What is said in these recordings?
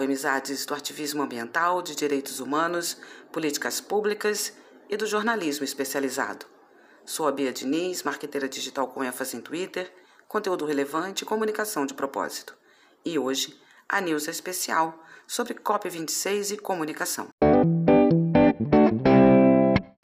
amizades do ativismo ambiental, de direitos humanos, políticas públicas e do jornalismo especializado. Sou a Bia Diniz, marqueteira digital com ênfase em Twitter, conteúdo relevante e comunicação de propósito. E hoje, a news é especial sobre COP26 e comunicação.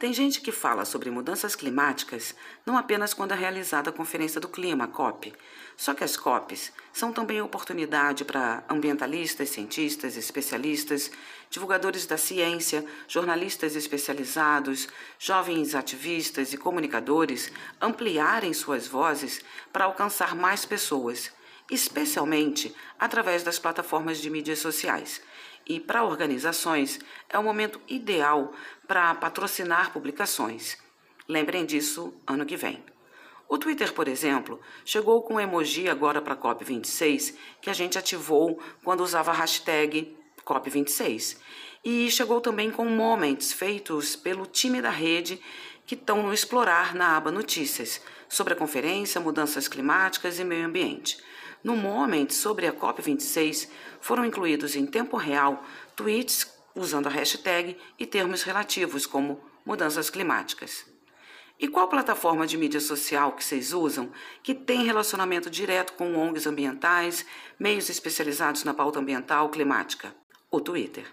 Tem gente que fala sobre mudanças climáticas não apenas quando é realizada a Conferência do Clima, COP. Só que as COPs são também oportunidade para ambientalistas, cientistas, especialistas, divulgadores da ciência, jornalistas especializados, jovens ativistas e comunicadores ampliarem suas vozes para alcançar mais pessoas, especialmente através das plataformas de mídias sociais e para organizações é o momento ideal para patrocinar publicações. Lembrem disso ano que vem. O Twitter, por exemplo, chegou com emoji agora para a COP26 que a gente ativou quando usava a hashtag COP26. E chegou também com moments feitos pelo time da rede que estão no Explorar na aba Notícias, sobre a conferência, mudanças climáticas e meio ambiente. No Moment, sobre a COP26, foram incluídos em tempo real tweets usando a hashtag e termos relativos como mudanças climáticas. E qual plataforma de mídia social que vocês usam que tem relacionamento direto com ONGs ambientais, meios especializados na pauta ambiental climática? O Twitter.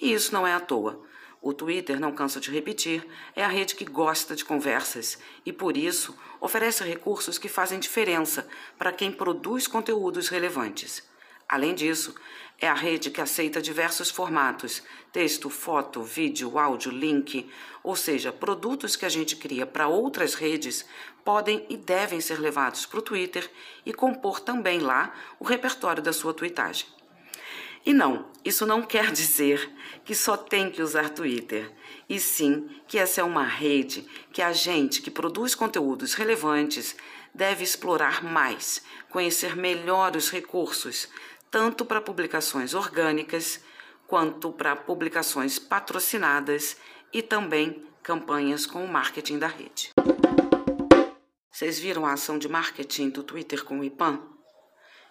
E isso não é à toa. O Twitter, não canso de repetir, é a rede que gosta de conversas e, por isso, oferece recursos que fazem diferença para quem produz conteúdos relevantes. Além disso, é a rede que aceita diversos formatos: texto, foto, vídeo, áudio, link, ou seja, produtos que a gente cria para outras redes podem e devem ser levados para o Twitter e compor também lá o repertório da sua tweetagem. E não, isso não quer dizer que só tem que usar Twitter, e sim que essa é uma rede que a gente que produz conteúdos relevantes deve explorar mais, conhecer melhor os recursos, tanto para publicações orgânicas quanto para publicações patrocinadas e também campanhas com o marketing da rede. Vocês viram a ação de marketing do Twitter com o IPAN?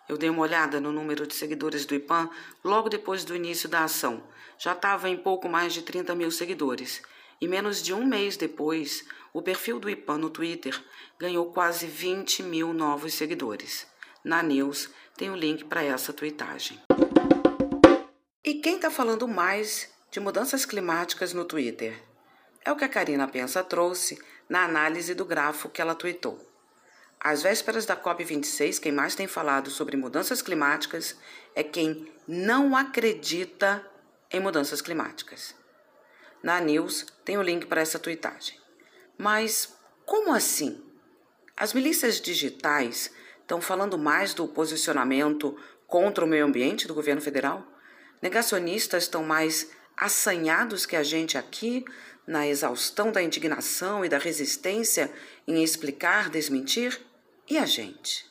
Eu dei uma olhada no número de seguidores do IPAN logo depois do início da ação. Já estava em pouco mais de 30 mil seguidores. E menos de um mês depois, o perfil do IPAN no Twitter ganhou quase 20 mil novos seguidores. Na News tem o link para essa tweetagem. E quem está falando mais de mudanças climáticas no Twitter? É o que a Karina Pensa trouxe na análise do grafo que ela tweetou. Às vésperas da COP26, quem mais tem falado sobre mudanças climáticas é quem não acredita em mudanças climáticas. Na News tem o link para essa tuitagem. Mas como assim? As milícias digitais estão falando mais do posicionamento contra o meio ambiente do governo federal? Negacionistas estão mais assanhados que a gente aqui na exaustão da indignação e da resistência em explicar, desmentir? E a gente?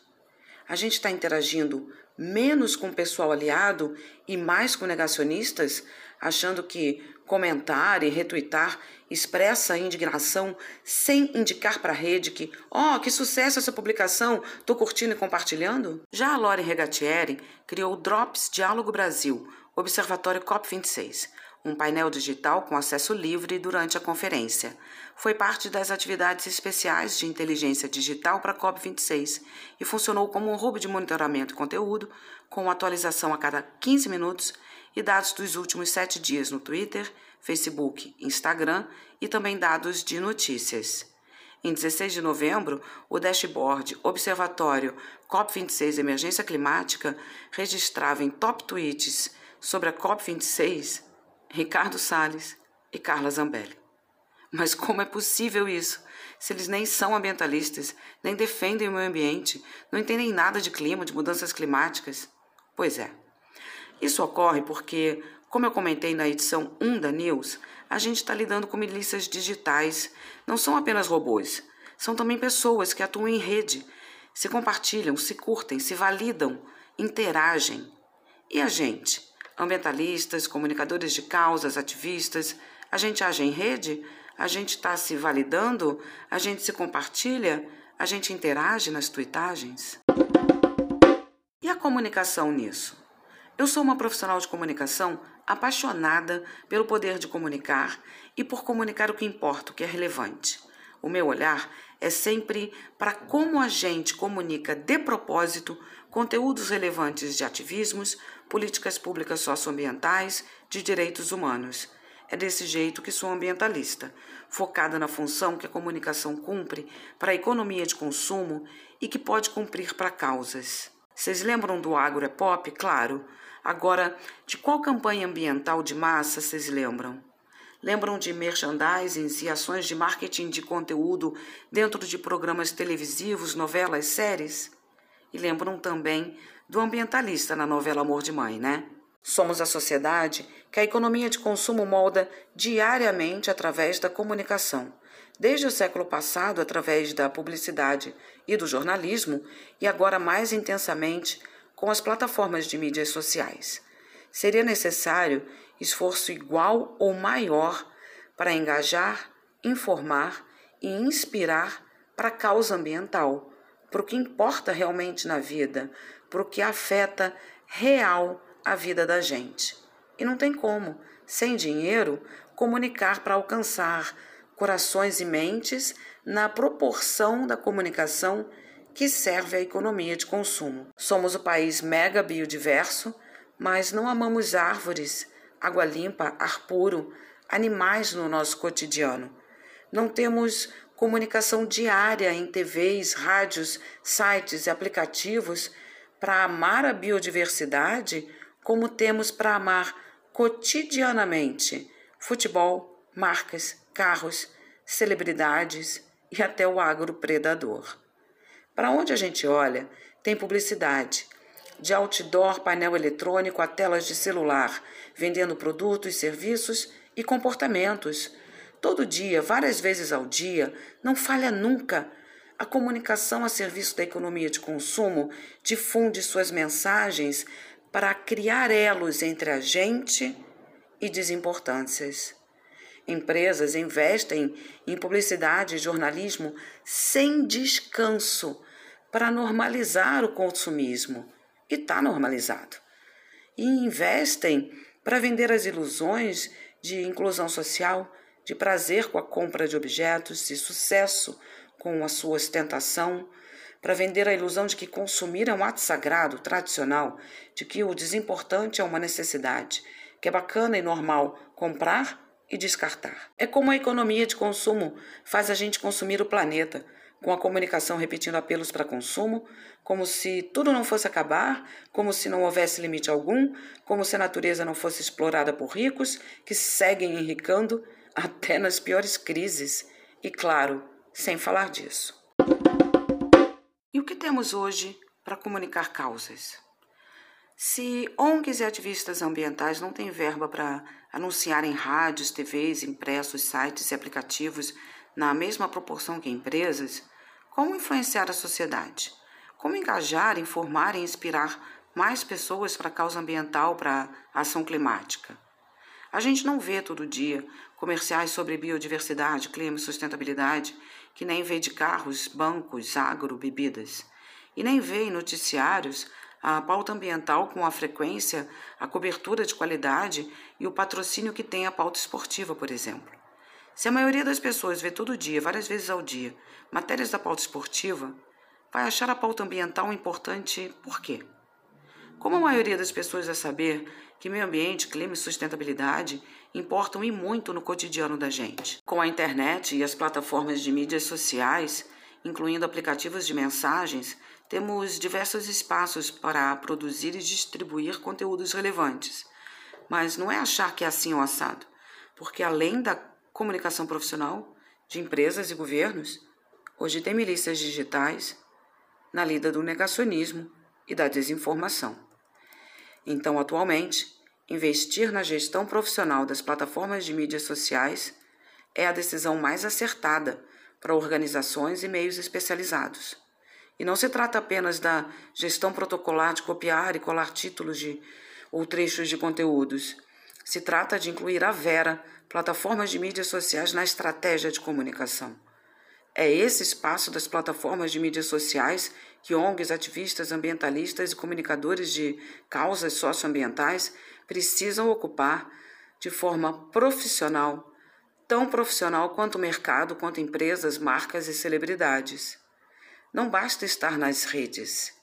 A gente está interagindo menos com o pessoal aliado e mais com negacionistas, achando que comentar e retweetar expressa indignação sem indicar para a rede que, ó, oh, que sucesso essa publicação, tô curtindo e compartilhando? Já a Lore Regatieri criou o Drops Diálogo Brasil, Observatório COP26, um painel digital com acesso livre durante a conferência. Foi parte das atividades especiais de inteligência digital para a COP26 e funcionou como um hub de monitoramento e conteúdo, com atualização a cada 15 minutos e dados dos últimos sete dias no Twitter, Facebook, Instagram e também dados de notícias. Em 16 de novembro, o dashboard Observatório COP26 Emergência Climática registrava em top tweets sobre a COP26 Ricardo Salles e Carla Zambelli. Mas como é possível isso? Se eles nem são ambientalistas, nem defendem o meio ambiente, não entendem nada de clima, de mudanças climáticas? Pois é. Isso ocorre porque, como eu comentei na edição 1 da News, a gente está lidando com milícias digitais. Não são apenas robôs, são também pessoas que atuam em rede, se compartilham, se curtem, se validam, interagem. E a gente? Ambientalistas, comunicadores de causas, ativistas. A gente age em rede, a gente está se validando, a gente se compartilha, a gente interage nas tuitagens. E a comunicação nisso? Eu sou uma profissional de comunicação apaixonada pelo poder de comunicar e por comunicar o que importa, o que é relevante. O meu olhar é sempre para como a gente comunica de propósito conteúdos relevantes de ativismos, políticas públicas socioambientais, de direitos humanos. É desse jeito que sou ambientalista, focada na função que a comunicação cumpre para a economia de consumo e que pode cumprir para causas. Vocês lembram do Agro é Pop? Claro. Agora, de qual campanha ambiental de massa vocês lembram? Lembram de merchandisings e ações de marketing de conteúdo dentro de programas televisivos, novelas, séries? E lembram também do ambientalista na novela Amor de Mãe, né? Somos a sociedade que a economia de consumo molda diariamente através da comunicação, desde o século passado através da publicidade e do jornalismo, e agora mais intensamente com as plataformas de mídias sociais. Seria necessário esforço igual ou maior para engajar, informar e inspirar para a causa ambiental, para o que importa realmente na vida, para o que afeta real a vida da gente. E não tem como, sem dinheiro, comunicar para alcançar corações e mentes na proporção da comunicação que serve à economia de consumo. Somos o país mega biodiverso, mas não amamos árvores, água limpa, ar puro, animais no nosso cotidiano. Não temos comunicação diária em TVs, rádios, sites e aplicativos para amar a biodiversidade como temos para amar cotidianamente futebol, marcas, carros, celebridades e até o agro predador. Para onde a gente olha, tem publicidade, de outdoor, painel eletrônico a telas de celular, vendendo produtos, serviços e comportamentos. Todo dia, várias vezes ao dia, não falha nunca. A comunicação a serviço da economia de consumo difunde suas mensagens para criar elos entre a gente e desimportâncias. Empresas investem em publicidade e jornalismo sem descanso para normalizar o consumismo. E está normalizado. E investem para vender as ilusões de inclusão social, de prazer com a compra de objetos, e sucesso com a sua ostentação, para vender a ilusão de que consumir é um ato sagrado, tradicional, de que o desimportante é uma necessidade, que é bacana e normal comprar e descartar. É como a economia de consumo faz a gente consumir o planeta, com a comunicação repetindo apelos para consumo, como se tudo não fosse acabar, como se não houvesse limite algum, como se a natureza não fosse explorada por ricos que seguem enricando até nas piores crises. E claro, sem falar disso. E o que temos hoje para comunicar causas? Se ONGs e ativistas ambientais não têm verba para anunciar em rádios, TVs, impressos, sites e aplicativos na mesma proporção que empresas, como influenciar a sociedade? Como engajar, informar e inspirar mais pessoas para a causa ambiental, para a ação climática? A gente não vê todo dia comerciais sobre biodiversidade, clima e sustentabilidade, que nem vê de carros, bancos, agro, bebidas. E nem vê em noticiários a pauta ambiental com a frequência, a cobertura de qualidade e o patrocínio que tem a pauta esportiva, por exemplo. Se a maioria das pessoas vê todo dia, várias vezes ao dia, matérias da pauta esportiva, vai achar a pauta ambiental importante por quê? Como a maioria das pessoas vai saber que meio ambiente, clima e sustentabilidade importam e muito no cotidiano da gente. Com a internet e as plataformas de mídias sociais, incluindo aplicativos de mensagens, temos diversos espaços para produzir e distribuir conteúdos relevantes. Mas não é achar que é assim o assado, porque além da comunicação profissional de empresas e governos, hoje tem milícias digitais na lida do negacionismo e da desinformação. Então, atualmente, investir na gestão profissional das plataformas de mídias sociais é a decisão mais acertada para organizações e meios especializados. E não se trata apenas da gestão protocolar de copiar e colar títulos de, ou trechos de conteúdos. Se trata de incluir a Vera, plataformas de mídias sociais, na estratégia de comunicação. É esse espaço das plataformas de mídias sociais que ONGs, ativistas, ambientalistas e comunicadores de causas socioambientais precisam ocupar de forma profissional, tão profissional quanto o mercado, quanto empresas, marcas e celebridades. Não basta estar nas redes.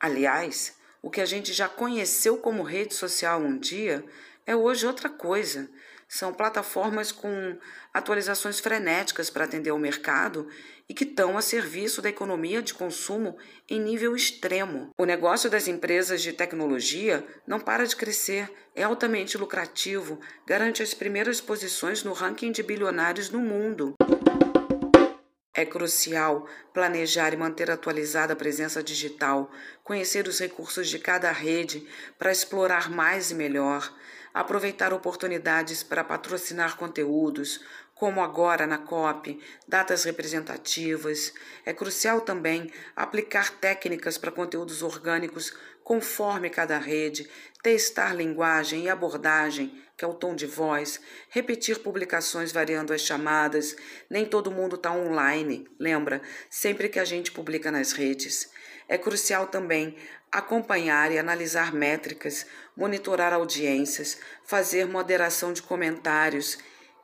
Aliás, o que a gente já conheceu como rede social um dia é hoje outra coisa. São plataformas com atualizações frenéticas para atender ao mercado e que estão a serviço da economia de consumo em nível extremo. O negócio das empresas de tecnologia não para de crescer, é altamente lucrativo, garante as primeiras posições no ranking de bilionários no mundo. É crucial planejar e manter atualizada a presença digital, conhecer os recursos de cada rede para explorar mais e melhor, aproveitar oportunidades para patrocinar conteúdos, como agora na COP, datas representativas. É crucial também aplicar técnicas para conteúdos orgânicos conforme cada rede, testar linguagem e abordagem, que é o tom de voz, repetir publicações variando as chamadas. Nem todo mundo está online, lembra? Sempre que a gente publica nas redes. É crucial também acompanhar e analisar métricas, monitorar audiências, fazer moderação de comentários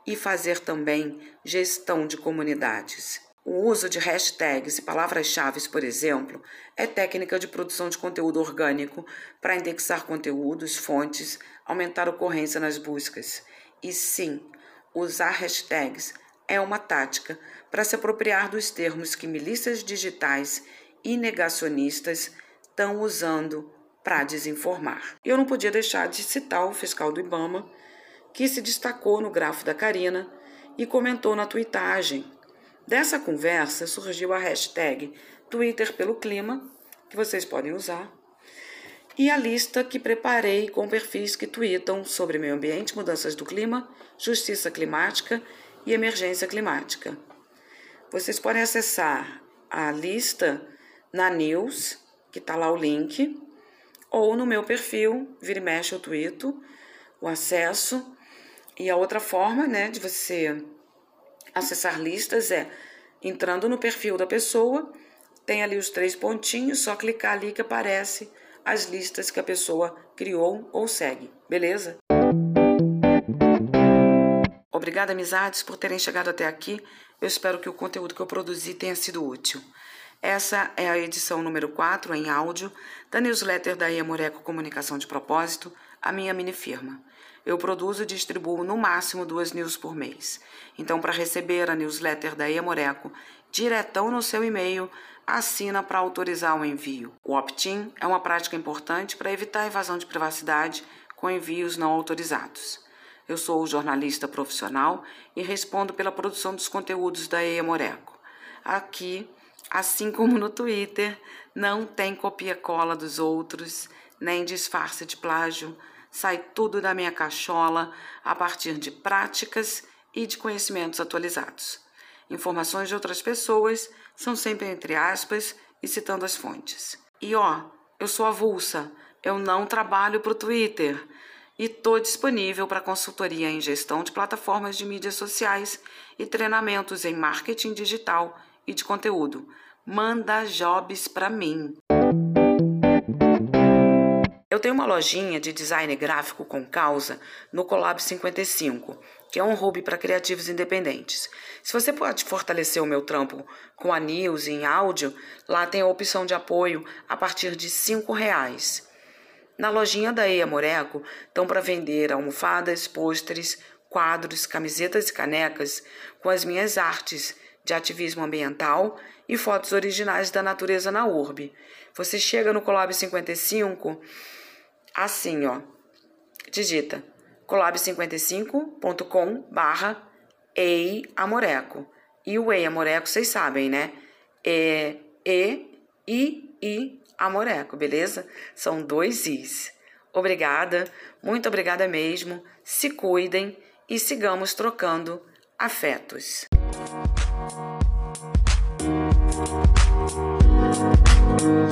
e fazer também gestão de comunidades. O uso de hashtags e palavras-chave, por exemplo, é técnica de produção de conteúdo orgânico para indexar conteúdos, fontes, aumentar ocorrência nas buscas. E sim, usar hashtags é uma tática para se apropriar dos termos que milícias digitais e negacionistas estão usando para desinformar. Eu não podia deixar de citar o fiscal do Ibama, que se destacou no grafo da Karina e comentou na tuitagem. Dessa conversa surgiu a hashtag Twitter pelo Clima, que vocês podem usar, e a lista que preparei com perfis que tweetam sobre meio ambiente, mudanças do clima, justiça climática e emergência climática. Vocês podem acessar a lista na News, que está lá o link, ou no meu perfil, vira e mexe eu tweeto, o acesso e a outra forma, né, de você acessar listas é entrando no perfil da pessoa, tem ali os três pontinhos, só clicar ali que aparece as listas que a pessoa criou ou segue, beleza? Obrigada, amizades, por terem chegado até aqui. Eu espero que o conteúdo que eu produzi tenha sido útil. Essa é a edição número 4 em áudio da newsletter da Iamoreco Comunicação de Propósito, a minha mini firma. Eu produzo e distribuo no máximo duas news por mês. Então, para receber a newsletter da Emoreco diretão no seu e-mail, assina para autorizar o envio. O opt-in é uma prática importante para evitar evasão de privacidade com envios não autorizados. Eu sou jornalista profissional e respondo pela produção dos conteúdos da Emoreco. Aqui, assim como no Twitter, não tem copia-cola dos outros, nem disfarce de plágio sai tudo da minha cachola a partir de práticas e de conhecimentos atualizados. Informações de outras pessoas são sempre entre aspas e citando as fontes. E ó, eu sou avulsa, eu não trabalho para o Twitter e estou disponível para consultoria em gestão de plataformas de mídias sociais e treinamentos em marketing digital e de conteúdo. Manda jobs para mim. Eu tenho uma lojinha de design gráfico com causa no Colab 55, que é um hobby para criativos independentes. Se você pode fortalecer o meu trampo com a news em áudio, lá tem a opção de apoio a partir de R$ reais. Na lojinha da Eia Moreco estão para vender almofadas, pôsteres, quadros, camisetas e canecas com as minhas artes de ativismo ambiental e fotos originais da natureza na urbe. Você chega no Colab 55 assim, ó. Digita colab55.com barra Ei Amoreco. E o Ei Amoreco, vocês sabem, né? É E, I, I, Amoreco, beleza? São dois Is. Obrigada, muito obrigada mesmo. Se cuidem e sigamos trocando afetos. Thank you.